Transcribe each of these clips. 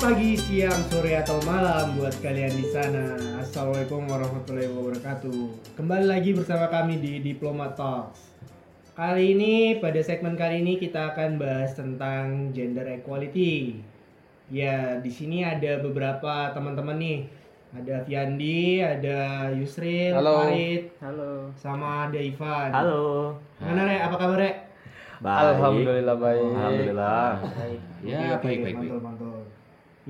pagi, siang, sore, atau malam buat kalian di sana. Assalamualaikum warahmatullahi wabarakatuh. Kembali lagi bersama kami di Diploma Talks. Kali ini, pada segmen kali ini kita akan bahas tentang gender equality. Ya, di sini ada beberapa teman-teman nih. Ada Fiandi, ada Yusril, Halo. Farid, Halo. sama ada Ivan. Halo. Gimana, Rek? Apa kabar, Rek? Baik. Alhamdulillah baik. Alhamdulillah. Ya, baik oke, baik baik. mantul, mantul.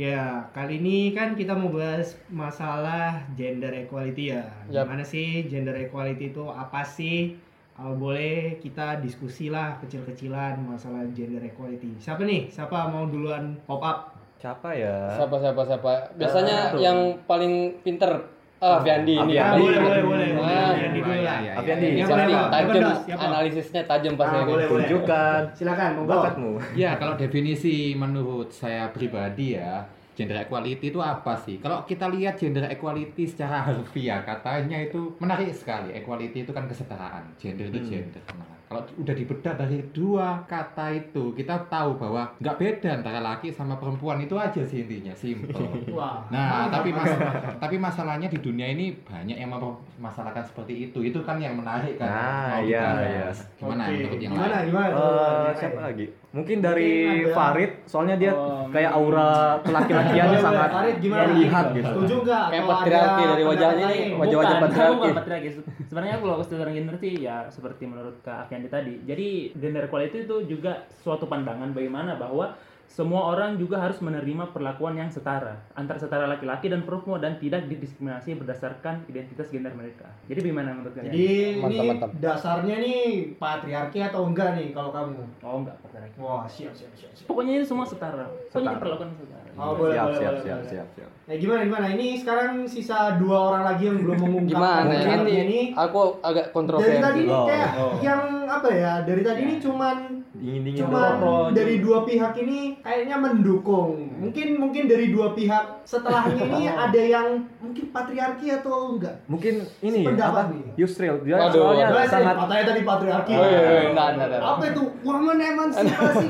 Ya, kali ini kan kita mau bahas masalah gender equality ya. Yap. Gimana sih gender equality itu apa sih? Kalau boleh kita diskusi lah kecil-kecilan masalah gender equality. Siapa nih? Siapa mau duluan pop up? Siapa ya? Siapa siapa siapa? Biasanya tuh. yang paling pinter ah Fiandi ini. Ah, Ah, Andi. boleh, boleh, boleh. Ah, boleh. Yang dulu lah. Tapi Andi, Yang Siapa? mana? tajam Siapa, Dos? Siapa? analisisnya tajam pasti Ah, boleh, boleh. tunjukkan Silakan, monggo. bakatmu. Ya, kalau definisi menurut saya pribadi ya, gender equality itu apa sih? Kalau kita lihat gender equality secara harfiah, katanya itu menarik sekali. Equality itu kan kesetaraan, gender itu Hmm. gender. Nah, kalau udah dibedah dari dua kata itu, kita tahu bahwa nggak beda antara laki sama perempuan itu aja sih intinya, simple. Wah. Nah, tapi mas tapi masalahnya di dunia ini banyak yang mempermasalahkan seperti itu. Itu kan yang menarik kan. Nah, Mau iya, iya. Gimana Oke, menurut yang gimana, lain? Gimana? Eh, Gimana? siapa lagi? Mungkin dari Mungkin Farid, soalnya dia Oh, kayak aura kelaki-lakiannya Boleh, sangat Farid, gimana? terlihat gitu. Setuju nggak? Kayak patriarki dari wajahnya lain? wajah-wajah patriarki. patriarki. Sebenarnya kalau kesetaraan gender sih ya seperti menurut Kak Afiandi tadi. Jadi gender equality itu juga suatu pandangan bagaimana bahwa semua orang juga harus menerima perlakuan yang setara antara setara laki-laki dan perempuan dan tidak didiskriminasi berdasarkan identitas gender mereka. Jadi bagaimana menurut kalian? Jadi Mantap, ini mantap. dasarnya nih patriarki atau enggak nih kalau kamu? oh enggak patriarki. Wah, siap siap siap. siap. Pokoknya ini semua setara. Pokoknya Setara. diperlakukan setara. Oh, boleh, siap, boleh, siap, boleh, siap, boleh. siap, siap. Nah, gimana gimana? Ini sekarang sisa dua orang lagi yang belum mengungkapkan Gimana ya? ini. Aku agak Dari kontroversi. tadi ini Oh. kayak Oh. yang apa ya? Dari tadi ini cuman Dingin-dingin doang. dari dua pihak ini kayaknya mendukung. Mungkin mungkin dari dua pihak setelahnya ini ada yang mungkin patriarki atau enggak? Mungkin ini apa? nih. Yusril dia Waduh, soalnya waduh. Nah, sangat katanya tadi patriarki. Oh, iya, iya, enggak, enggak, enggak. Apa itu? Woman emansipasi.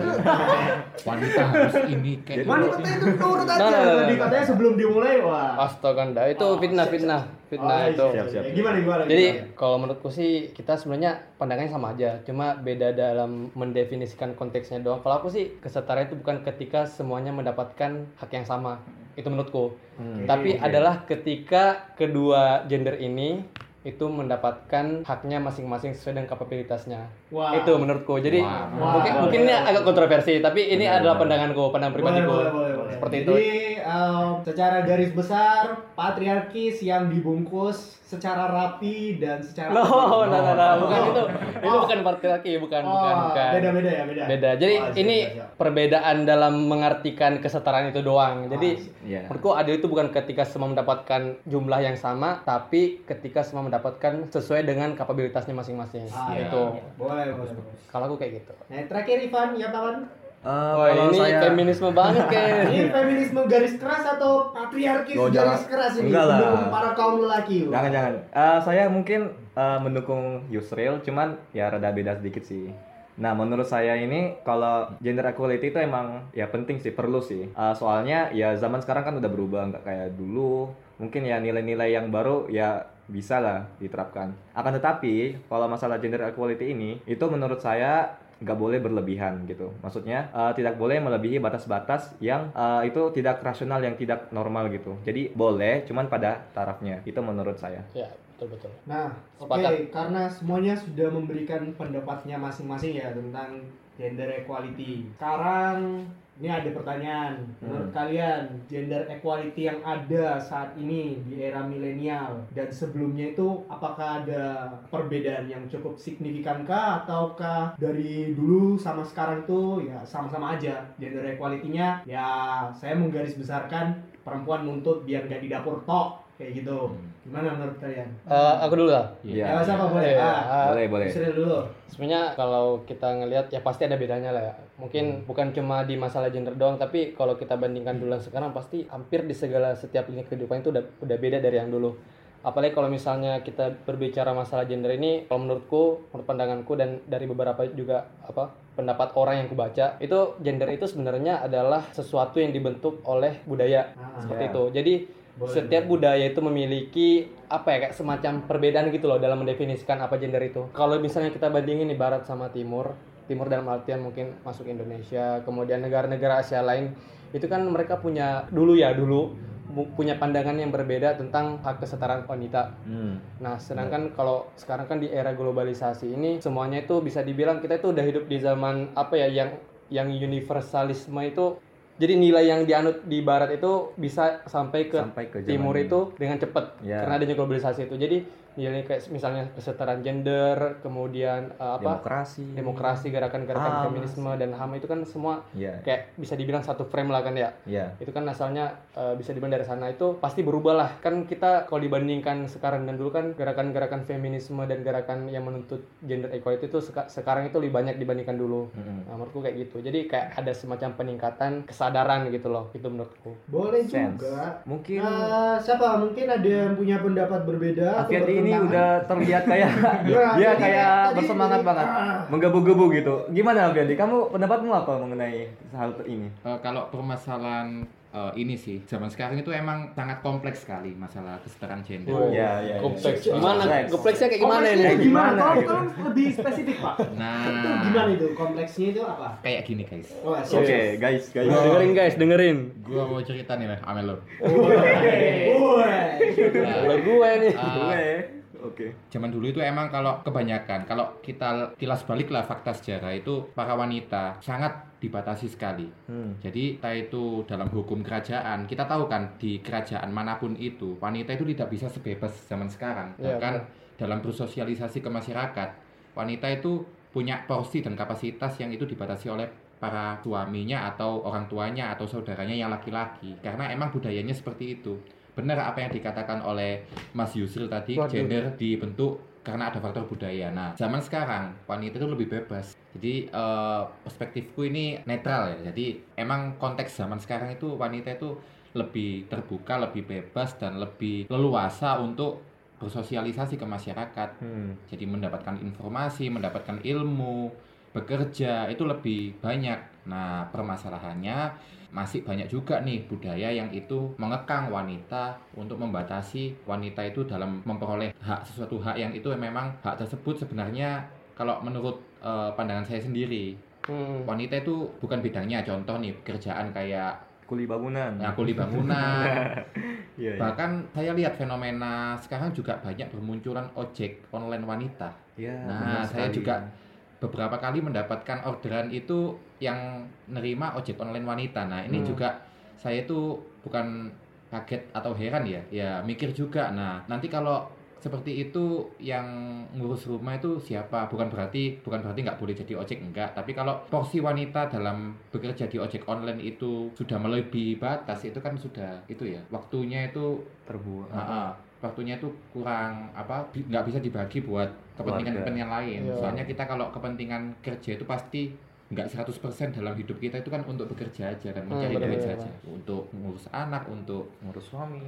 Wanita harus ini kayak Wanita itu turut aja. Nah, nah, nah, Tadi nah. katanya sebelum dimulai, wah. Astaga, itu Oh, fitnah, Oh, itu. siap, siap. Ya, Gimana gimana? Jadi gimana? kalau menurutku sih kita sebenarnya pandangannya sama aja, cuma beda dalam mendefinisikan konteksnya doang. Kalau aku sih kesetaraan itu bukan ketika semuanya mendapatkan hak yang sama, itu menurutku. Hmm. Tapi Oke. adalah ketika kedua gender ini itu mendapatkan haknya masing-masing sesuai dengan kapabilitasnya. Wah. Itu menurutku. Jadi Wah. mungkin Wah. mungkin ini agak kontroversi, tapi ini Benar, adalah benar. pandanganku, pandangan pribadiku. boleh, boleh, boleh. Seperti itu. Jadi em, secara garis besar patriarkis yang dibungkus secara rapi dan secara No, no, no, no, Oh. bukan itu. Itu Oh. bukan patriarki, bukan, Oh, bukan, bukan. Beda-beda ya, beda. beda jadi Oh, ini siap, siap. perbedaan dalam mengartikan kesetaraan itu doang jadi Iya. menurutku adil itu bukan ketika semua mendapatkan jumlah yang sama tapi ketika semua mendapatkan sesuai dengan kapabilitasnya masing-masing Ah, Iya. itu Boleh, boleh. boleh. kalau aku kayak gitu Nah, terakhir Ivan, ya Pawan? Eh, oh kalau ini saya feminisme banget kayak Ini feminisme garis keras atau patriarkis Oh, garis jangan. keras ini Enggak lah. mendukung para kaum lelaki? Wah. Jangan jangan. Eh, saya mungkin eh, mendukung Yusril, cuman ya rada beda sedikit sih. Nah, menurut saya ini kalau gender equality itu emang ya penting sih, perlu sih. Eh, soalnya ya zaman sekarang kan udah berubah, nggak kayak dulu. Mungkin ya nilai-nilai yang baru ya bisa lah diterapkan. Akan tetapi kalau masalah gender equality ini itu menurut saya nggak boleh berlebihan gitu. Maksudnya eh, tidak boleh melebihi batas-batas yang eh, itu tidak rasional, yang tidak normal gitu. Jadi boleh, cuman pada tarafnya. Itu menurut saya. ya betul betul Nah, oke, Sepakat. karena semuanya sudah memberikan pendapatnya masing-masing ya tentang gender equality. Sekarang ini ada pertanyaan. Menurut kalian, gender equality yang ada saat ini di era milenial dan sebelumnya itu apakah ada perbedaan yang cukup signifikan kah ataukah dari dulu sama sekarang itu ya sama-sama aja gender equality-nya ya saya menggaris besarkan perempuan nuntut biar gak di dapur tok kayak gitu. Gimana menurut kalian? Eh, aku dulu lah Ya, Iya. siapa boleh? Iya. Ah, Boleh, boleh. Yusril dulu. sebenarnya kalau kita ngelihat ya pasti ada bedanya lah ya mungkin bukan cuma di masalah gender doang tapi kalau kita bandingkan dulu dan sekarang pasti hampir di segala setiap lini kehidupan itu udah udah beda dari yang dulu apalagi kalau misalnya kita berbicara masalah gender ini kalau menurutku menurut pandanganku dan dari beberapa juga apa pendapat orang yang kubaca itu gender itu sebenarnya adalah sesuatu yang dibentuk oleh budaya Ah, seperti ya. itu jadi Boleh, setiap budaya itu memiliki apa ya kayak semacam perbedaan gitu loh dalam mendefinisikan apa gender itu. Kalau misalnya kita bandingin nih barat sama timur timur dalam artian mungkin masuk Indonesia kemudian negara-negara Asia lain itu kan mereka punya dulu ya dulu punya pandangan yang berbeda tentang hak kesetaraan wanita. Hmm. Nah, sedangkan kalau sekarang kan di era globalisasi ini semuanya itu bisa dibilang kita itu udah hidup di zaman apa ya yang yang universalisme itu jadi nilai yang dianut di barat itu bisa sampai ke Sampai ke timur itu dengan cepat Ya. karena adanya globalisasi itu. Jadi nilai kayak misalnya kesetaraan gender, kemudian uh, apa Demokrasi. demokrasi, gerakan-gerakan HAM. feminisme dan HAM itu kan semua Iya. kayak bisa dibilang satu frame lah kan ya Iya. itu kan asalnya eh, bisa dibilang dari sana itu pasti berubah lah kan kita kalau dibandingkan sekarang dan dulu kan gerakan-gerakan feminisme dan gerakan yang menuntut gender equality itu seka- sekarang itu lebih banyak dibandingkan dulu Mm-mm. nah, menurutku kayak gitu jadi kayak ada semacam peningkatan kesadaran gitu loh itu menurutku Boleh Sense. juga. Mungkin Eh, siapa? Mungkin ada yang punya pendapat berbeda atau Afiati ini udah terlihat kayak Nah, dia kayak tadi- bersemangat tadi- banget, ah. menggebu-gebu gitu. Gimana Afiati? Kamu pendapatmu apa mengenai hal ini? Eh, kalau permasalahan eh, ini sih zaman sekarang itu emang sangat kompleks sekali masalah kesetaraan gender. Oh, Ya, ya, ya. kompleks Ya, gimana kompleks. kompleksnya kayak gimana Kompleksnya ini Kayak Gimana? gimana Tolong, gitu? tolong lebih spesifik pak. Itu Nah, gimana itu? Kompleksnya itu apa? kayak gini guys. Oh. Oke, guys, guys. dengerin guys dengerin Gua mau cerita nih lah, Amel lo. Woi. Oleh gue nih Eh, Gue. Oke. zaman dulu itu emang kalau kebanyakan kalau kita kilas balik lah fakta sejarah itu para wanita sangat dibatasi sekali. Hmm. Jadi kita itu dalam hukum kerajaan kita tahu kan di kerajaan mana pun itu wanita itu tidak bisa sebebas zaman sekarang. Iya, Bahkan dalam bersosialisasi ke masyarakat wanita itu punya porsi dan kapasitas yang itu dibatasi oleh para suaminya atau orang tuanya atau saudaranya yang laki-laki karena emang budayanya seperti itu. Benar apa yang dikatakan oleh Mas Yusril tadi Waduh. gender dibentuk karena ada faktor budaya. Nah, zaman sekarang wanita itu lebih bebas. Jadi eh, perspektifku ini netral ya. Jadi emang konteks zaman sekarang itu wanita itu lebih terbuka, lebih bebas dan lebih leluasa untuk bersosialisasi ke masyarakat. Hmm. Jadi mendapatkan informasi, mendapatkan ilmu, bekerja itu lebih banyak. Nah, permasalahannya masih banyak juga nih budaya yang itu mengekang wanita untuk membatasi wanita itu dalam memperoleh hak sesuatu hak yang itu memang hak tersebut sebenarnya kalau menurut eh, pandangan saya sendiri Hmm. wanita itu bukan bidangnya contoh nih pekerjaan kayak Kuli bangunan. nah, kuli bangunan Iya, iya. bahkan saya lihat fenomena sekarang juga banyak bermunculan ojek online wanita Iya, Nah, saya sekali. juga beberapa kali mendapatkan orderan itu yang nerima ojek online wanita. Nah, ini Hmm. juga saya itu bukan kaget atau heran ya, ya mikir juga. Nah, nanti kalau seperti itu yang ngurus rumah itu siapa? Bukan berarti bukan berarti nggak boleh jadi ojek enggak, tapi kalau porsi wanita dalam bekerja di ojek online itu sudah melebihi batas itu kan sudah itu ya. Waktunya itu terbuang. Ah, ah. Waktunya itu kurang apa bi- nggak bisa dibagi buat kepentingan-kepentingan lain. Iya. Soalnya kita kalau kepentingan kerja itu pasti nggak 100% dalam hidup kita itu kan untuk bekerja aja dan Hmm, mencari benar, duit saja. Untuk ngurus anak, untuk Ngurus suami.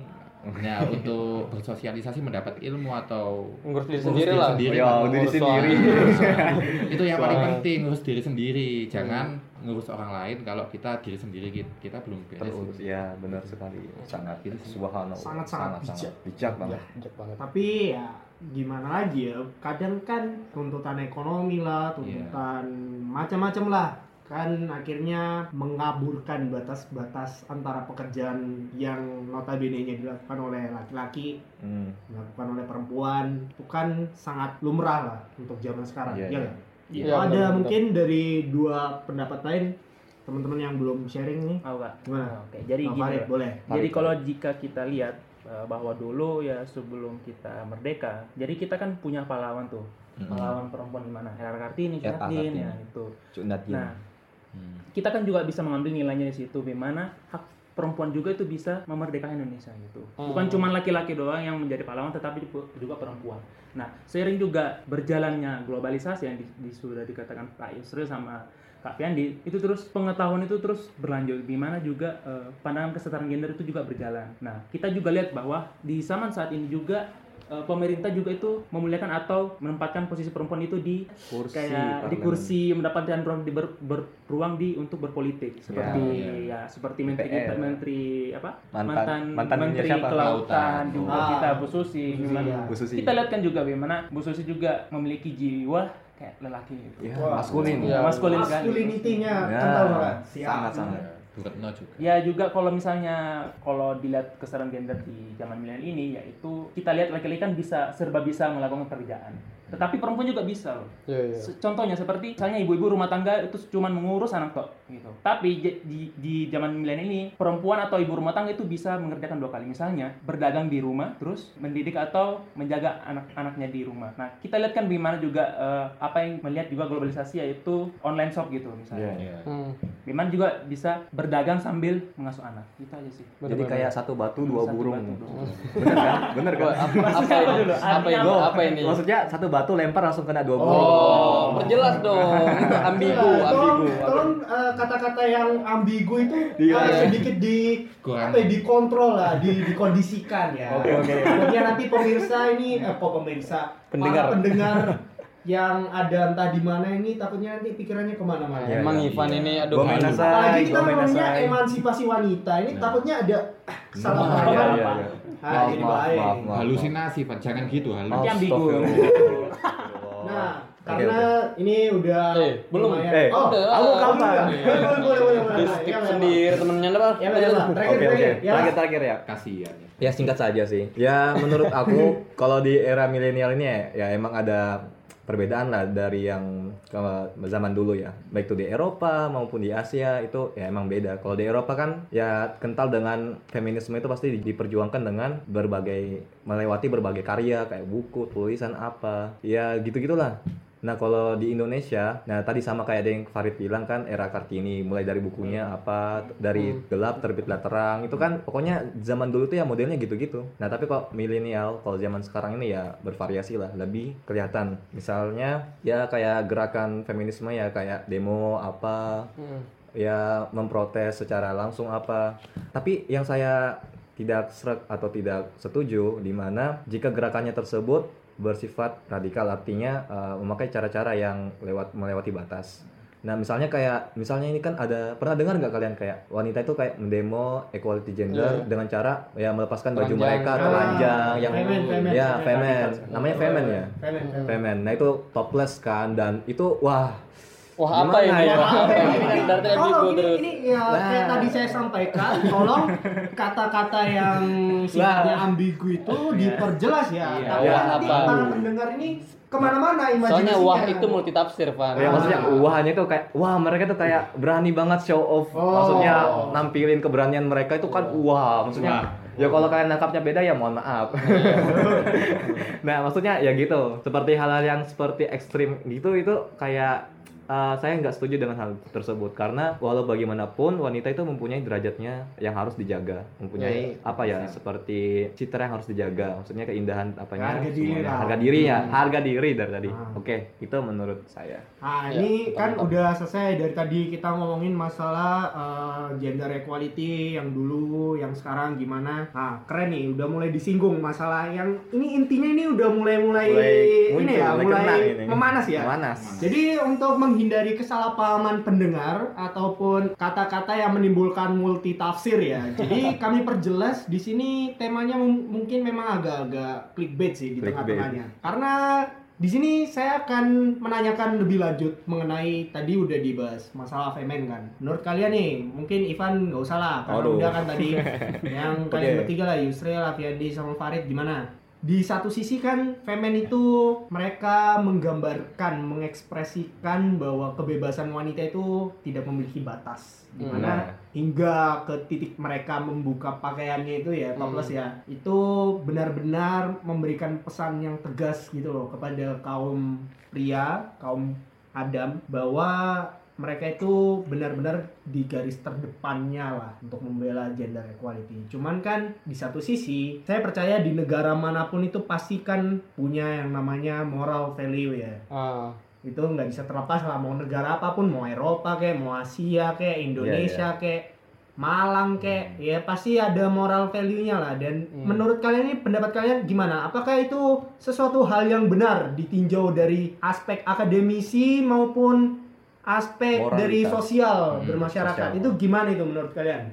ya untuk bersosialisasi mendapat ilmu atau ngurus diri ngurus sendiri lah sendiri. Ya, lah. diri Ngurus sendiri. suami. itu yang paling penting ngurus diri sendiri. Jangan ngurus orang lain kalau kita diri sendiri kita, kita belum beres. Terurus. Ya, benar sekali. Sangat Gitu sih. subhanallah. Sangat-sangat bijak. bijak banget. Ya, bijak banget Tapi ya gimana lagi ya, kadang kan tuntutan ekonomi lah, tuntutan macam-macam lah kan akhirnya mengaburkan batas-batas antara pekerjaan yang notabene-nya dilakukan oleh laki-laki Hmm. dilakukan oleh perempuan itu kan sangat lumrah lah untuk zaman sekarang Iya, ya iya. nggak? Iya, ada benar. mungkin dari dua pendapat lain teman-teman yang belum sharing nih Oh, Kak. Gimana? Oke, jadi Bang gini. Farid, boleh Jadi Farid, kalau jika kita lihat eh, bahwa dulu ya sebelum kita merdeka, jadi kita kan punya pahlawan tuh. Mm-mm. Pahlawan perempuan gimana? Hera Kartini, Ya, Kartini, Kartini. ya itu. Cuk. Nah, Hmm. kita kan juga bisa mengambil nilainya di situ gimana hak perempuan juga itu bisa memerdekakan Indonesia gitu. Bukan Hmm. cuma laki-laki doang yang menjadi pahlawan tetapi juga perempuan. Nah, seiring juga berjalannya globalisasi yang di- di- sudah dikatakan Pak Yusril sama Kak Fiandi, itu terus pengetahuan itu terus berlanjut di mana juga eh, pandangan kesetaraan gender itu juga berjalan. Nah, kita juga lihat bahwa di zaman saat ini juga eh, pemerintah juga itu memuliakan atau menempatkan posisi perempuan itu di Kursi kayak di parlemen. kursi mendapatkan ruang di ber, ber- ruang di untuk berpolitik seperti ya, seperti menteri kita DPR. menteri apa Mantan- mantannya menteri siapa? kelautan Kelautan. juga Ah. kita Bu Susi Bu Susi, gimana ya. Bu Susi. kita lihat kan juga bagaimana Bu Susi juga memiliki jiwa kayak lelaki gitu. Ya, maskulin. Iya. maskulin sekali Masculinity-nya Ya, kental banget. Sangat-sangat. Juga. Ya juga kalau misalnya kalau dilihat kesetaraan gender di zaman milenial ini yaitu kita lihat laki-laki kan bisa serba bisa melakukan pekerjaan. Tetapi perempuan juga bisa loh. Iya, iya. Se- Contohnya seperti misalnya ibu-ibu rumah tangga itu cuma mengurus anak tok gitu. Tapi j- di, di zaman milenial ini perempuan atau ibu rumah tangga itu bisa mengerjakan dua kali. Misalnya berdagang di rumah, terus mendidik atau menjaga anak-anaknya di rumah. Nah kita lihat kan bagaimana juga eh, apa yang melihat juga globalisasi yaitu online shop gitu misalnya. Iya. Iya. Hmm. Bagaimana juga bisa berdagang sambil mengasuh anak. Itu aja sih. Jadi kayak satu batu dua Satu burung. batu, dua. Bener kan? Bener kan? Apa, apa apa ini? dulu? Apa ini? apa? Apa ini? Maksudnya satu batu lempar langsung kena dua burung. Oh, perjelas dong. Ambigu, Nah, tolong, ambigu. tolong eh, kata-kata yang ambigu itu Iya, eh, iya. sedikit di Kurang. apa ya, dikontrol lah, di, dikondisikan ya. Oke, oke. Takutnya nanti pemirsa ini, eh, kok pemirsa, Pendengar. para pendengar yang ada entah di mana ini takutnya nanti pikirannya ke mana-mana. Iya, Emang iya, Ivan iya. ini aduh. Gua aja. Apalagi kita minasai. emansipasi wanita, ini takutnya ada ah, salah Iya, paham. iya, apa. iya. Ah, jadi bahaya maaf. Halusinasi, Pak. Jangan gitu, halus. Nanti ambigu. Nah, Karena oke. ini udah Eh, belum. lumayan- Eh, oh, udah. aku kamu Kapan? boleh boleh boleh boleh. Di Ya, skip ya, ya. sendiri temennya apa? Ya, ya, ya. Terakhir, Oke, oke. terakhir. Ya. Terakhir, terakhir ya. Kasihan ya. Ya singkat saja sih. Ya menurut aku kalau di era milenial ini ya, ya emang ada perbedaan lah dari yang ke zaman dulu ya. Baik itu di Eropa maupun di Asia itu ya emang beda. Kalau di Eropa kan ya kental dengan feminisme itu pasti di- diperjuangkan dengan berbagai melewati berbagai karya kayak buku, tulisan apa. Ya gitu-gitulah. Nah kalau di Indonesia, nah tadi sama kayak ada yang Farid bilang kan era Kartini, mulai dari bukunya apa, dari gelap terbitlah terang, itu kan pokoknya zaman dulu tuh ya modelnya gitu-gitu. Nah tapi kok milenial, kalau zaman sekarang ini ya bervariasi lah, lebih kelihatan. Misalnya ya kayak gerakan feminisme ya kayak demo apa, Hmm. ya memprotes secara langsung apa. Tapi yang saya tidak serak atau tidak setuju di mana jika gerakannya tersebut bersifat radikal artinya eh, memakai cara-cara yang lewat melewati batas. Nah misalnya kayak misalnya ini kan ada pernah dengar nggak kalian kayak wanita itu kayak mendemo equality gender Iya. dengan cara ya melepaskan baju Telanjang. mereka Ah, telanjang yang femen, femen, ya femen, namanya femen ya Femen, femen. femen. Nah itu topless kan dan itu wah Wah, apa Gimana ini? ya? Wah, apa ini? Tolong ini, terus. ini ya kayak Nah. tadi saya sampaikan, tolong kata-kata yang sifatnya ambigu itu diperjelas ya. Iya. Tapi Ya, kan nanti apa? para pendengar ini ke mana-mana imajinasinya. Soalnya wah itu multitafsir, Van. Ya maksudnya wahnya tuh kayak wah mereka tuh kayak berani banget show off. Oh. Maksudnya nampilin keberanian mereka itu kan wah maksudnya ya kalau kalian nangkapnya beda ya mohon maaf. nah, maksudnya ya gitu. Seperti hal-hal yang seperti ekstrim gitu itu kayak uh, saya nggak setuju dengan hal tersebut karena walau bagaimanapun wanita itu mempunyai derajatnya yang harus dijaga, mempunyai apa ya seperti citra yang harus dijaga, maksudnya keindahan apanya, Harga diri semuanya. lah. harga diri ya, harga diri dari tadi. Ah. Oke, itu menurut saya. Nah, Ya, ini kan betul. udah selesai dari tadi kita ngomongin masalah eh, gender equality yang dulu, yang sekarang gimana. Nah, keren nih, udah mulai disinggung masalah yang ini intinya ini udah mulai-mulai ini muncul, ya, mulai, ini. memanas ya. Memanas. Jadi untuk menghindari kesalahpahaman pendengar ataupun kata-kata yang menimbulkan multitafsir ya. Jadi kami perjelas di sini temanya mung- mungkin memang agak-agak clickbait sih di tengah-tengahnya. Karena di sini saya akan menanyakan lebih lanjut mengenai tadi udah dibahas masalah femen kan. Menurut kalian nih, mungkin Ivan nggak usah lah karena Aduh. udah kan tadi yang kalian Oke. bertiga lah Yusril, Afiandi sama Farid gimana? Di satu sisi kan femen itu mereka menggambarkan, mengekspresikan bahwa kebebasan wanita itu tidak memiliki batas. Di mana Nah. hingga ke titik mereka membuka pakaiannya itu ya topless ya itu benar-benar memberikan pesan yang tegas gitu loh kepada kaum pria kaum Adam bahwa mereka itu benar-benar di garis terdepannya lah untuk membela gender equality. Cuman kan di satu sisi saya percaya di negara mana pun itu pasti kan punya yang namanya moral value ya. Ah, itu nggak bisa terlepas lah mau negara apa pun mau Eropa kayak mau Asia kayak Indonesia kayak malang kayak ya pasti ada moral value-nya lah. Dan menurut kalian ini pendapat kalian gimana? Apakah itu sesuatu hal yang benar ditinjau dari aspek akademisi maupun aspek Moralitas. dari sosial bermasyarakat sosial. itu gimana itu menurut kalian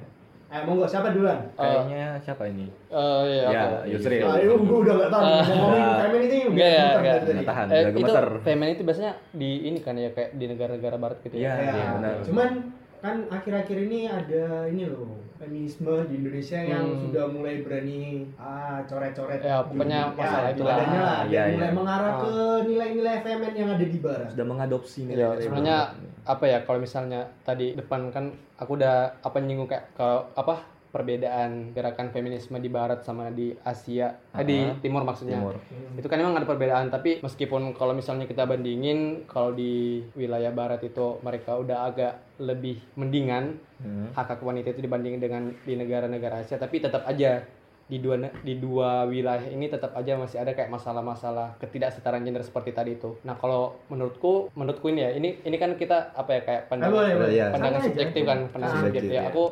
eh monggo siapa duluan Kayaknya siapa ini? Eh, iya, ya, oke. Yusril. Ah, itu gue udah gak tahu mau ngomongin Nah. feminisme ini Enggak ya, enggak. Nggak tahan, Eh, itu gemeter. femen itu biasanya di ini kan ya kayak di negara-negara barat gitu Iya, ya. Ya, benar. cuman kan akhir-akhir ini ada ini loh feminisme di Indonesia yang Hmm. sudah mulai berani ah coret-coret Ya, pokoknya di- masalah di itu lah. Iya, yang mulai iya. mengarah Ah. ke nilai-nilai femen yang ada di barat Sudah mengadopsi Ya, nilai-nilai sebenarnya barat. apa ya kalau misalnya tadi depan kan aku udah apa nyinggung kayak ke apa perbedaan gerakan feminisme di barat sama di Asia, eh, di Ah, timur maksudnya. Timur. Itu kan emang ada perbedaan, tapi meskipun kalau misalnya kita bandingin kalau di wilayah barat itu mereka udah agak lebih mendingan Hmm. hak hak wanita itu dibandingin dengan di negara-negara Asia, tapi tetap aja di dua di dua wilayah ini tetap aja masih ada kayak masalah-masalah ketidaksetaraan gender seperti tadi itu. Nah, kalau menurutku menurutku ini ya, ini ini kan kita apa ya kayak Ah, pandangan boleh, boleh. Iya. pandangan subjektif kan, pandangan subjektif ya. Subjektif, ya. Aku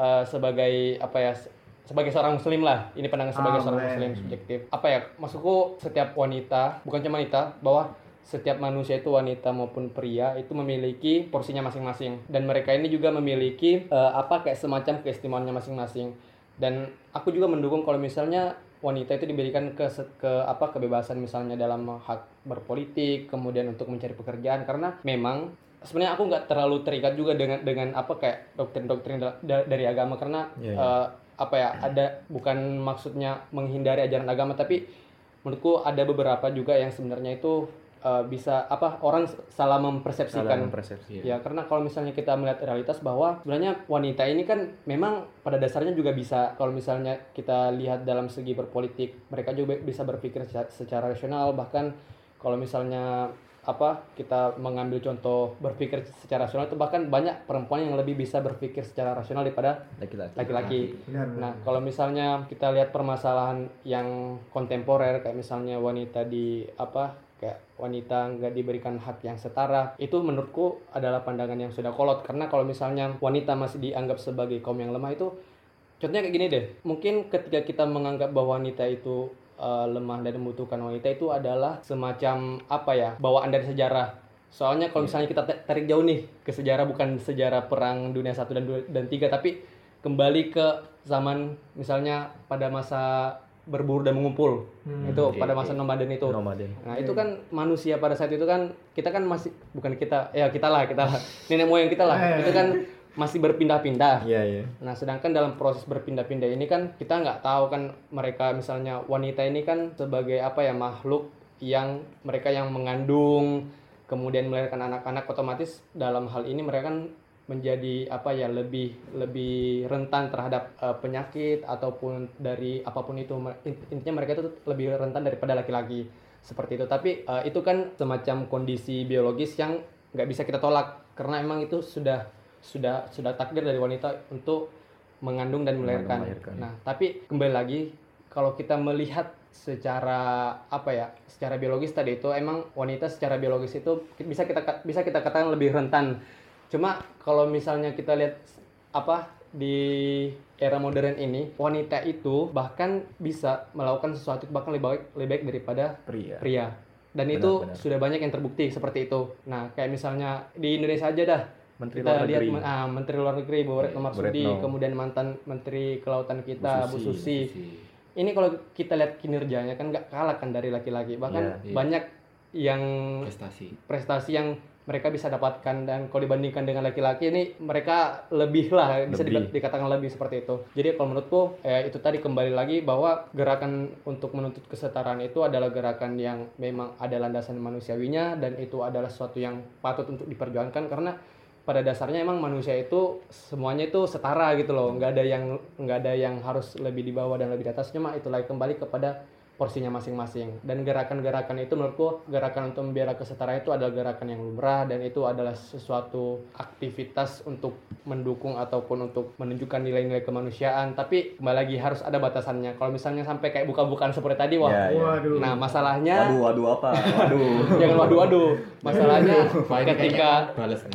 eh, sebagai apa ya se- sebagai seorang muslim lah, ini pandangan sebagai Ah, seorang muslim subjektif. Apa ya? Maksudku setiap wanita, bukan cuma wanita, bahwa setiap manusia itu wanita maupun pria itu memiliki porsinya masing-masing dan mereka ini juga memiliki eh, apa kayak semacam keistimewaannya masing-masing dan aku juga mendukung kalau misalnya wanita itu diberikan ke ke apa kebebasan misalnya dalam hak berpolitik kemudian untuk mencari pekerjaan karena memang sebenarnya aku nggak terlalu terikat juga dengan dengan apa kayak doktrin-doktrin da- da- dari agama karena Iya, iya. eh, apa ya ada bukan maksudnya menghindari ajaran agama tapi menurutku ada beberapa juga yang sebenarnya itu eh, bisa apa orang salah Salah mempersepsikan mempersepsi. Ya, karena kalau misalnya kita melihat realitas bahwa sebenarnya wanita ini kan memang pada dasarnya juga bisa kalau misalnya kita lihat dalam segi berpolitik, mereka juga bisa berpikir secara, secara rasional bahkan kalau misalnya apa kita mengambil contoh berpikir secara rasional itu bahkan banyak perempuan yang lebih bisa berpikir secara rasional daripada Laki-laki. Nah, kalau misalnya kita lihat permasalahan yang kontemporer kayak misalnya wanita di apa kayak wanita nggak diberikan hak yang setara, itu menurutku adalah pandangan yang sudah kolot karena kalau misalnya wanita masih dianggap sebagai kaum yang lemah itu contohnya kayak gini deh. Mungkin ketika kita menganggap bahwa wanita itu uh, lemah dan membutuhkan wanita itu adalah semacam apa ya? bawaan dari sejarah. Soalnya kalau misalnya kita tarik jauh nih ke sejarah bukan sejarah perang dunia satu dan dua dan tiga tapi kembali ke zaman misalnya pada masa berburu dan mengumpul itu oke, pada masa nomaden itu Nomaden. nah itu kan manusia pada saat itu kan kita kan masih bukan kita ya kita lah kita lah nenek moyang kita lah Eh. itu kan masih berpindah-pindah. Iya, iya. Nah, sedangkan dalam proses berpindah-pindah ini kan kita nggak tahu kan mereka misalnya wanita ini kan sebagai apa ya makhluk yang mereka yang mengandung kemudian melahirkan anak-anak otomatis dalam hal ini mereka kan menjadi apa ya lebih lebih rentan terhadap eh, penyakit ataupun dari apa pun itu Int- intinya mereka itu lebih rentan daripada laki-laki. Seperti itu. Tapi eh, itu kan semacam kondisi biologis yang nggak bisa kita tolak. Karena emang itu sudah sudah sudah takdir dari wanita untuk mengandung dan melahirkan. melahirkan. Nah, tapi kembali lagi kalau kita melihat secara apa ya, secara biologis tadi itu emang wanita secara biologis itu bisa kita bisa kita katakan lebih rentan. Cuma kalau misalnya kita lihat apa di era modern ini wanita itu bahkan bisa melakukan sesuatu bahkan lebih baik lebih baik daripada Pria. pria dan Benar, itu benar. sudah banyak yang terbukti seperti itu nah kayak misalnya di Indonesia aja dah Menteri kita Luar lihat Negeri. ah, Menteri Luar Negeri Bu Retno Marsudi kemudian mantan Menteri Kelautan kita Bu Bu Susi, Susi, ini kalau kita lihat kinerjanya kan nggak kalah kan dari laki-laki. Bahkan Iya, iya. banyak yang prestasi. prestasi yang mereka bisa dapatkan. Dan kalau dibandingkan dengan laki-laki ini mereka lebih lah bisa Lebih. dikatakan lebih seperti itu. Jadi kalau menurutku eh, itu tadi kembali lagi bahwa gerakan untuk menuntut kesetaraan itu adalah gerakan yang memang ada landasan manusiawinya dan itu adalah sesuatu yang patut untuk diperjuangkan karena pada dasarnya emang manusia itu semuanya itu setara gitu loh. Nggak ada yang nggak ada yang harus lebih di bawah dan lebih di atas. Cuma itu lagi kembali kepada porsinya masing-masing dan gerakan-gerakan itu menurutku gerakan untuk membela kesetaraan itu adalah gerakan yang lumrah dan itu adalah sesuatu aktivitas untuk mendukung ataupun untuk menunjukkan nilai-nilai kemanusiaan tapi kembali lagi harus ada batasannya kalau misalnya sampai kayak buka-bukaan seperti tadi wah Ya, ya. Waduh. nah masalahnya Waduh, waduh apa? Waduh. jangan waduh-waduh masalahnya Wah, ini ketika.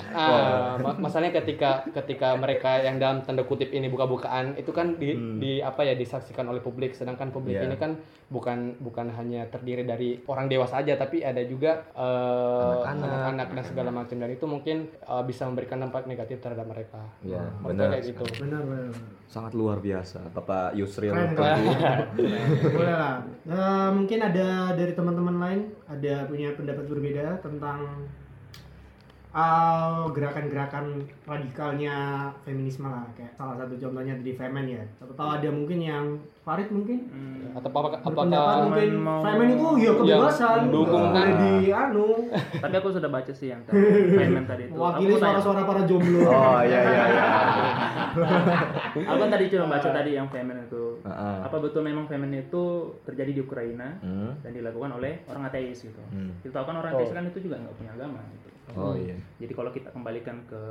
Ah, ma- masalahnya ketika ketika mereka yang dalam tanda kutip ini buka-bukaan itu kan di, di apa ya disaksikan oleh publik sedangkan publik Iya. ini kan bukan bukan hanya terdiri dari orang dewasa aja tapi ada juga eh, Anak-anak. anak-anak dan segala macam dan itu mungkin eh, bisa memberikan dampak negatif terhadap mereka. Iya, benar. kayak gitu. Benar, benar. Sangat luar biasa, Bapak Yusril. Keren. Boleh lah. Eh, mungkin ada dari teman-teman lain ada punya pendapat berbeda tentang eh, gerakan-gerakan radikalnya feminisme lah kayak salah satu contohnya dari Femen ya. Siapa tahu ada mungkin yang Farid mungkin Atau apa apakah mungkin mau- Femen itu ya kebebasan mendukung boleh kan? di anu Tapi aku sudah baca sih yang tadi Feynman tadi itu. tanya- suara-suara para jomblo. Oh iya iya iya. Aku kan tadi cuma baca tadi yang Femen itu. Heeh. Apa betul memang Femen itu terjadi di Ukraina Hmm. dan dilakukan oleh orang ateis gitu. Hmm. Kita tahu kan orang ateis kan itu juga nggak punya agama gitu. Oh iya. Jadi kalau kita kembalikan ke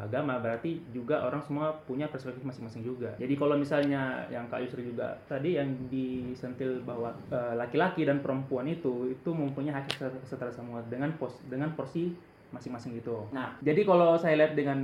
agama berarti juga orang semua punya perspektif masing-masing juga. Jadi kalau misalnya yang Kak Yusri juga tadi yang disentil bahwa eh, laki-laki dan perempuan itu itu mempunyai hak setara, setara semua dengan pos dengan porsi masing-masing gitu. Nah, jadi kalau saya lihat dengan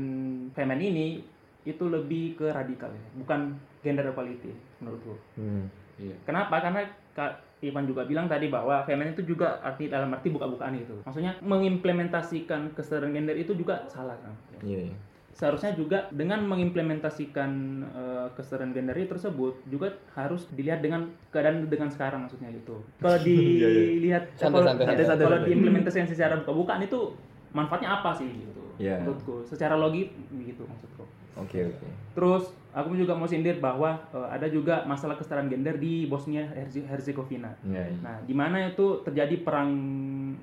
Femen ini itu lebih ke radikal ya, bukan gender equality menurutku. Hmm. Iya. Kenapa? Karena Kak Ivan juga bilang tadi bahwa feminim itu juga arti dalam arti buka-bukaan gitu. Maksudnya mengimplementasikan kesetaraan gender itu juga salah kan. Iya iya. Seharusnya juga dengan mengimplementasikan eh, kesetaraan gender itu tersebut juga harus dilihat dengan keadaan dengan sekarang maksudnya gitu. Kalau dilihat santai, santai, santai, kalau diimplementasikan secara buka-bukaan itu manfaatnya apa sih gitu. Iya. Menurutku secara logik gitu maksudku. Oke oke. Terus aku juga mau sindir bahwa eh, ada juga masalah kesetaraan gender di Bosnia Herze- Herzegovina. Iya iya. Nah, di mana itu terjadi perang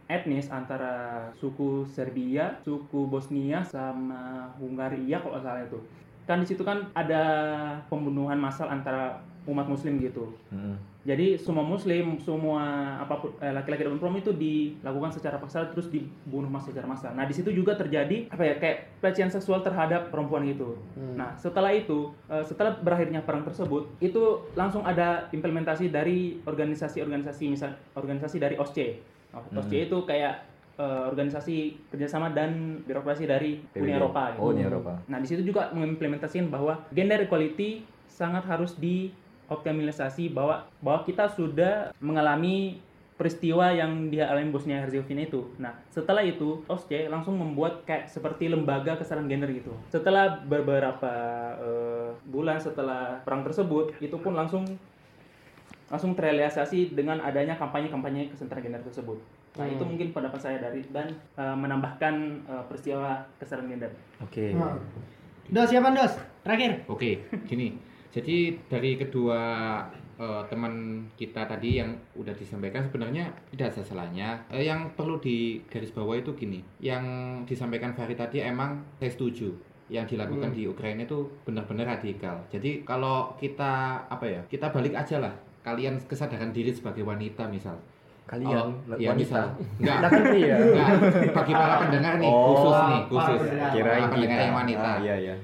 etnis antara suku Serbia, suku Bosnia sama Hungaria kalau salah itu. Kan di situ kan ada pembunuhan massal antara umat muslim gitu. Hmm. Jadi semua muslim, semua apa pun eh, laki-laki dan perempuan itu dilakukan secara paksa terus dibunuh mas secara massal. Nah, di situ juga terjadi apa ya kayak pelecehan seksual terhadap perempuan gitu. Nah, setelah itu eh, setelah berakhirnya perang tersebut, itu langsung ada implementasi dari organisasi-organisasi misal organisasi dari OSCE. Nah, OSCE itu kayak eh, organisasi kerjasama dan birokrasi dari Uni PBB. Eropa. gitu. Oh, Uni Eropa. Nah, di situ juga mengimplementasikan bahwa gender equality sangat harus dioptimalisasi bahwa bahwa kita sudah mengalami peristiwa yang dialami Bosnia Herzegovina itu. Nah, setelah itu OSCE langsung membuat kayak seperti lembaga kesetaraan gender gitu. Setelah beberapa eh, bulan setelah perang tersebut, itu pun langsung langsung terrealisasi dengan adanya kampanye-kampanye kesetaraan gender tersebut. Nah, itu mungkin pendapat saya dari dan eh, menambahkan eh, peristiwa kesetaraan gender. Oke. Nah. Dos siapa Dos? Terakhir. Oke, gini. Jadi dari kedua eh, teman kita tadi yang udah disampaikan sebenarnya tidak ada salahnya. Eh, yang perlu digarisbawahi itu gini, yang disampaikan Farid tadi emang saya setuju. Yang dilakukan di Ukraina itu benar-benar radikal. Jadi kalau kita apa ya, kita balik aja lah. Kalian kesadaran diri sebagai wanita misal. Kalian Oh, ya misal. Enggak. Pria. Enggak. Bagi para pendengar nih, Oh, khusus nih, khusus. Kirain Para pendengar yang wanita Ah, iya iya.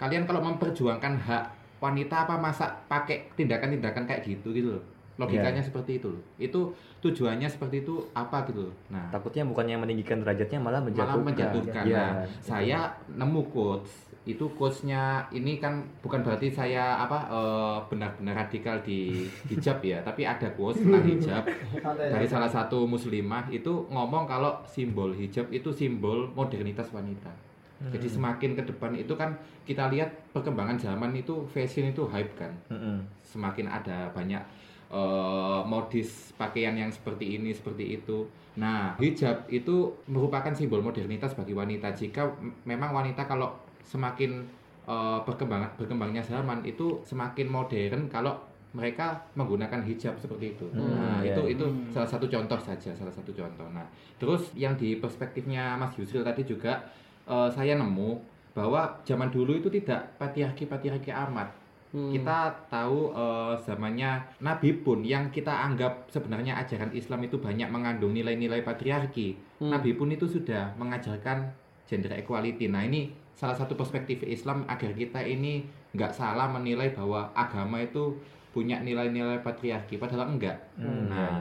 kalian kalau memperjuangkan hak wanita apa masa pakai tindakan-tindakan kayak gitu gitu loh. Logikanya seperti itu loh. Itu tujuannya seperti itu apa gitu loh. Nah Takutnya bukannya meninggikan derajatnya malah malah menjatuhkan. menjatuhkan. Iya. nah saya nemu quotes. Itu quotesnya ini kan bukan berarti saya apa eh, benar-benar radikal di hijab ya tapi ada quotes tentang hijab. Dari salah satu muslimah itu ngomong kalau simbol hijab itu simbol modernitas wanita. Jadi semakin ke depan itu kan kita lihat perkembangan zaman itu fashion itu hype kan. Mm-mm. Semakin ada banyak eh, modis pakaian yang seperti ini seperti itu. Nah, hijab itu merupakan simbol modernitas bagi wanita. Jika memang wanita kalau semakin eh, berkembang berkembangnya zaman itu semakin modern kalau mereka menggunakan hijab seperti itu. Hmm, nah, iya. itu itu salah satu contoh saja, salah satu contoh. Nah, terus yang di perspektifnya Mas Yusril tadi juga eh, saya nemu bahwa zaman dulu itu tidak patriarki-patriarki amat. Hmm. Kita tahu eh, zamannya Nabi pun yang kita anggap sebenarnya ajaran Islam itu banyak mengandung nilai-nilai patriarki. Hmm. Nabi pun itu sudah mengajarkan gender equality. Nah ini salah satu perspektif Islam agar kita ini nggak salah menilai bahwa agama itu punya nilai-nilai patriarki, padahal enggak. Hmm, Nah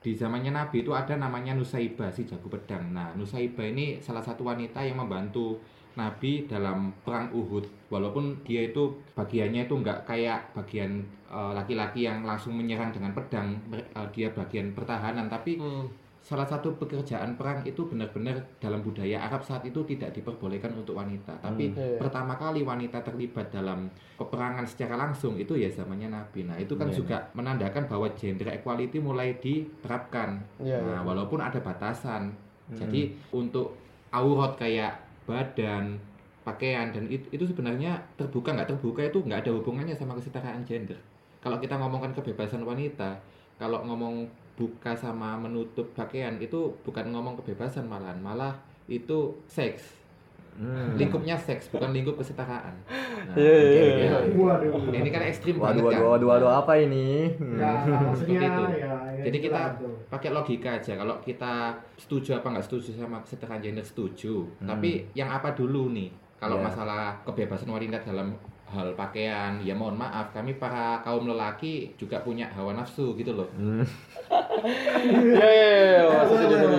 di zamannya Nabi itu ada namanya Nusaibah si jago pedang. Nah Nusaibah ini salah satu wanita yang membantu Nabi dalam perang Uhud. Walaupun dia itu bagiannya itu nggak kayak bagian eh, laki-laki yang langsung menyerang dengan pedang, eh, dia bagian pertahanan. Tapi Hmm. Salah satu pekerjaan perang itu benar-benar dalam budaya Arab saat itu tidak diperbolehkan untuk wanita. Tapi Hmm. Iya. pertama kali wanita terlibat dalam peperangan secara langsung itu ya zamannya Nabi. Nah itu kan Iya, juga menandakan bahwa gender equality mulai diterapkan. Iya, nah iya. walaupun ada batasan. Hmm. Jadi untuk aurat kayak badan, pakaian dan itu, itu sebenarnya terbuka nggak terbuka itu nggak ada hubungannya sama kesetaraan gender. Kalau kita ngomongkan kebebasan wanita, kalau ngomong buka sama menutup pakaian itu bukan ngomong kebebasan malahan, malah itu seks. Hmm. Lingkupnya seks, bukan lingkup kesetaraan. Nah, Iya, iya, iya. ya. Waduh. Nah, ini kan ekstrim Waduh, banget waduh, kan. waduh, waduh, apa ini? Hmm. Ya, maksudnya itu. ya, ya Jadi kita tuh. pakai logika aja. Kalau kita setuju apa nggak setuju sama kesetaraan gender setuju. Hmm. Tapi yang apa dulu nih? Kalau Iya. masalah kebebasan wanita dalam hal pakaian, ya mohon maaf, kami para kaum lelaki juga punya hawa nafsu gitu loh. Iya, iya,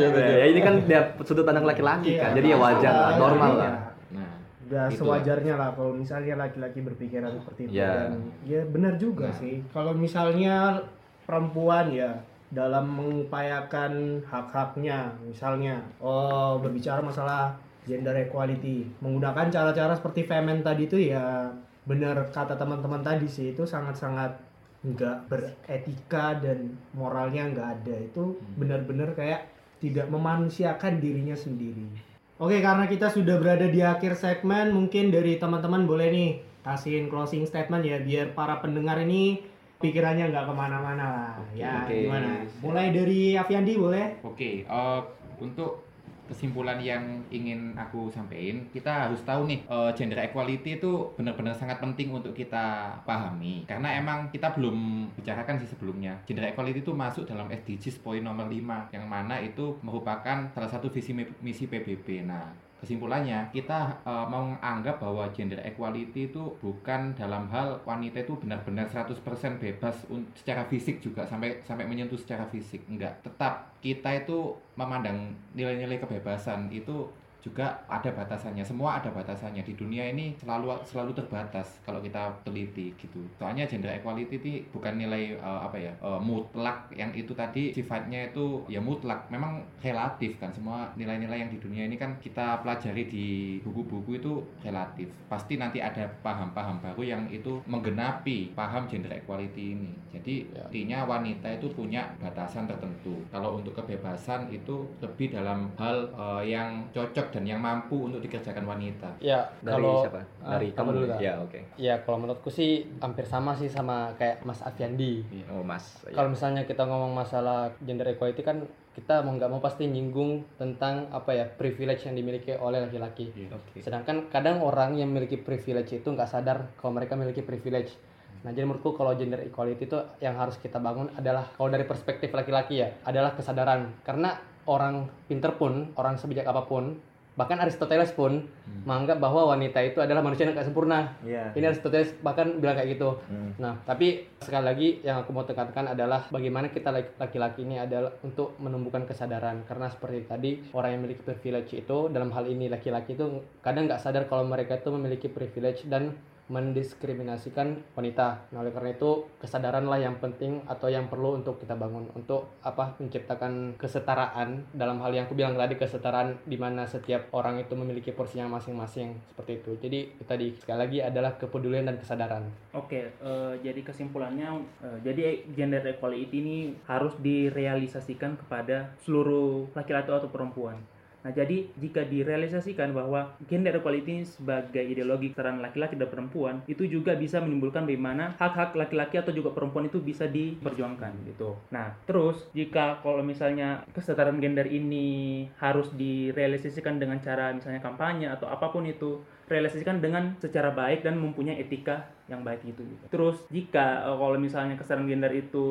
iya. Ya ini kan dia sudut pandang laki-laki kan, Iya, jadi ya wajar lah, iya, normal iya. lah. Nah, Udah Itulah. sewajarnya lah kalau misalnya laki-laki berpikiran seperti itu Ya. dan ya benar juga Nah. sih. Kalau misalnya perempuan ya dalam mengupayakan hak-haknya misalnya oh berbicara masalah gender equality menggunakan cara-cara seperti femen tadi itu ya benar kata teman-teman tadi sih itu sangat-sangat nggak beretika dan moralnya nggak ada itu benar-benar kayak tidak memanusiakan dirinya sendiri Oke, karena kita sudah berada di akhir segmen, mungkin dari teman-teman boleh nih kasihin closing statement ya, biar para pendengar ini pikirannya nggak ke mana-mana lah. ya, oke. gimana? Mulai dari Aviandi boleh? Oke, eh, untuk kesimpulan yang ingin aku sampaikan, kita harus tahu nih eh, gender equality itu benar-benar sangat penting untuk kita pahami. Karena emang kita belum bicarakan sih sebelumnya. Gender equality itu masuk dalam SDGs poin nomor 5 yang mana itu merupakan salah satu visi mi- misi PBB. Nah, kesimpulannya kita mau menganggap bahwa gender equality itu bukan dalam hal wanita itu benar-benar 100% bebas secara fisik juga sampai sampai menyentuh secara fisik. Enggak tetap kita itu memandang nilai-nilai kebebasan itu juga ada batasannya. Semua ada batasannya. Di dunia ini selalu selalu terbatas kalau kita teliti gitu. Soalnya gender equality itu bukan nilai eh, apa ya eh, mutlak yang itu tadi. Sifatnya itu ya mutlak. Memang relatif kan. Semua nilai-nilai yang di dunia ini kan kita pelajari di buku-buku itu relatif. Pasti nanti ada paham-paham baru yang itu menggenapi paham gender equality ini. Jadi Ya. intinya wanita itu punya batasan tertentu. Kalau untuk kebebasan itu lebih dalam hal eh, yang cocok dan yang mampu untuk dikerjakan wanita Ya, Dari kalau siapa? Ah, Dari kamu kamu dulu. Kak. Ya, oke. ya kalau menurutku sih hampir sama sih sama kayak Mas Afiandi. Oh, Mas. Kalau misalnya kita ngomong masalah gender equality kan kita mau nggak mau pasti nyinggung tentang apa ya privilege yang dimiliki oleh laki-laki. Oke. Sedangkan kadang orang yang memiliki privilege itu nggak sadar kalau mereka memiliki privilege. Nah jadi menurutku kalau gender equality itu yang harus kita bangun adalah kalau dari perspektif laki-laki ya adalah kesadaran. Karena orang pinter pun, orang sebijak apa pun, bahkan Aristoteles pun menganggap bahwa wanita itu adalah manusia yang gak sempurna. Iya. Ini Aristoteles bahkan bilang kayak gitu. Hmm. Nah, tapi sekali lagi yang aku mau tekankan adalah bagaimana kita laki- laki-laki ini adalah untuk menumbuhkan kesadaran. Karena seperti tadi, orang yang memiliki privilege itu, dalam hal ini laki-laki itu kadang nggak sadar kalau mereka itu memiliki privilege dan mendiskriminasikan wanita. Nah, oleh karena itu kesadaranlah yang penting atau yang perlu untuk kita bangun untuk apa menciptakan kesetaraan dalam hal yang aku bilang tadi kesetaraan di mana setiap orang itu memiliki porsinya masing-masing seperti itu. Jadi tadi sekali lagi adalah kepedulian dan kesadaran. Oke, eh, jadi kesimpulannya, eh, jadi gender equality ini harus direalisasikan kepada seluruh laki-laki atau perempuan. Nah, jadi jika direalisasikan bahwa gender equality sebagai ideologi kesetaraan laki-laki dan perempuan, itu juga bisa menimbulkan bagaimana hak-hak laki-laki atau juga perempuan itu bisa diperjuangkan gitu. Nah, terus jika kalau misalnya kesetaraan gender ini harus direalisasikan dengan cara misalnya kampanye atau apa pun itu, realisasikan dengan secara baik dan mempunyai etika yang baik gitu. gitu. Terus jika eh, kalau misalnya kesetaraan gender itu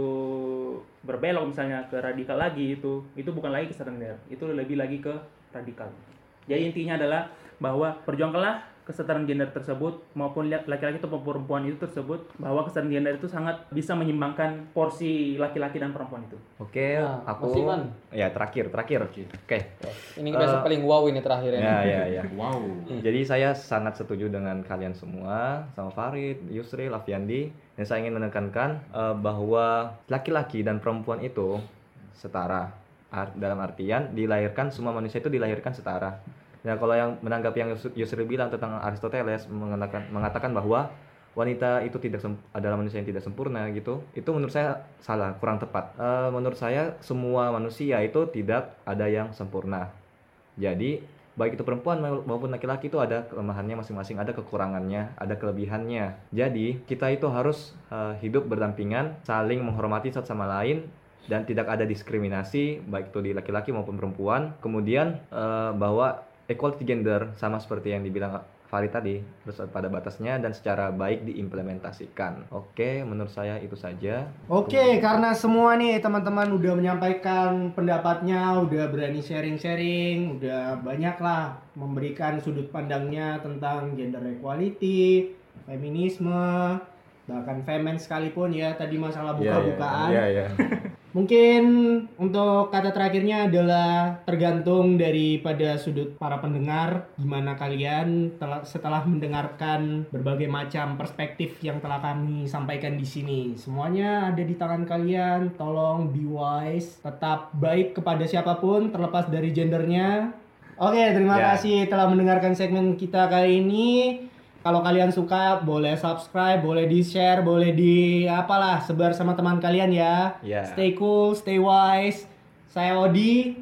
berbelok misalnya ke radikal lagi itu itu bukan lagi kesetaraan gender, itu lebih lagi ke radikal. Jadi intinya adalah bahwa perjuangkanlah kesetaraan gender tersebut maupun lihat laki-laki atau perempuan itu tersebut bahwa kesetaraan gender itu sangat bisa menyimbangkan porsi laki-laki dan perempuan itu. Oke, Nah, aku Mas ya terakhir, terakhir. Oke. Ini biasa Eh, paling wow ini terakhir ini. Ya, ya, ya. Wow. Jadi saya sangat setuju dengan kalian semua, sama Farid, Yusril, Afiandi, dan saya ingin menekankan eh, bahwa laki-laki dan perempuan itu setara. Ar- dalam artian dilahirkan semua manusia itu dilahirkan setara. Nah, kalau yang menanggapi yang Yus- Yusril bilang tentang Aristoteles mengatakan mengatakan bahwa wanita itu tidak adalah manusia yang tidak sempurna gitu, itu menurut saya salah, kurang tepat. Eh, menurut saya semua manusia itu tidak ada yang sempurna. Jadi baik itu perempuan mau- maupun laki-laki itu ada kelemahannya masing-masing, ada kekurangannya, ada kelebihannya. Jadi kita itu harus eh, hidup berdampingan, saling menghormati satu sama lain dan tidak ada diskriminasi baik itu di laki-laki maupun perempuan. Kemudian eh, bahwa equality gender sama seperti yang dibilang Farid tadi, terus pada batasnya dan secara baik diimplementasikan. Oke, menurut saya itu saja. Oke, karena semua nih teman-teman udah menyampaikan pendapatnya, udah berani sharing-sharing, udah banyak lah memberikan sudut pandangnya tentang gender equality, feminisme, bahkan femen sekalipun ya tadi masalah buka-bukaan. Iya, iya. Mungkin untuk kata terakhirnya adalah tergantung daripada sudut para pendengar gimana kalian telah, setelah mendengarkan berbagai macam perspektif yang telah kami sampaikan di sini. Semuanya ada di tangan kalian. Tolong be wise, tetap baik kepada siapa pun terlepas dari gendernya. Oke, terima Ya. kasih telah mendengarkan segmen kita kali ini. Kalau kalian suka, boleh subscribe, boleh di-share, boleh di apalah sebar sama teman kalian ya. Ya. Stay cool, stay wise. Saya Odi.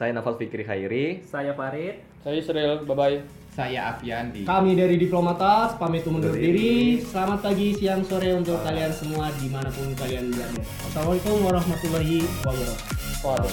Saya Nafal Fikri Khairi. Saya Farid. Saya Yusril, bye bye. Saya Afiandi. Kami dari Diplomatas pamit undur diri. Selamat pagi, siang, sore untuk kalian semua di mana pun kalian berada. Assalamualaikum warahmatullahi wabarakatuh. Waduh.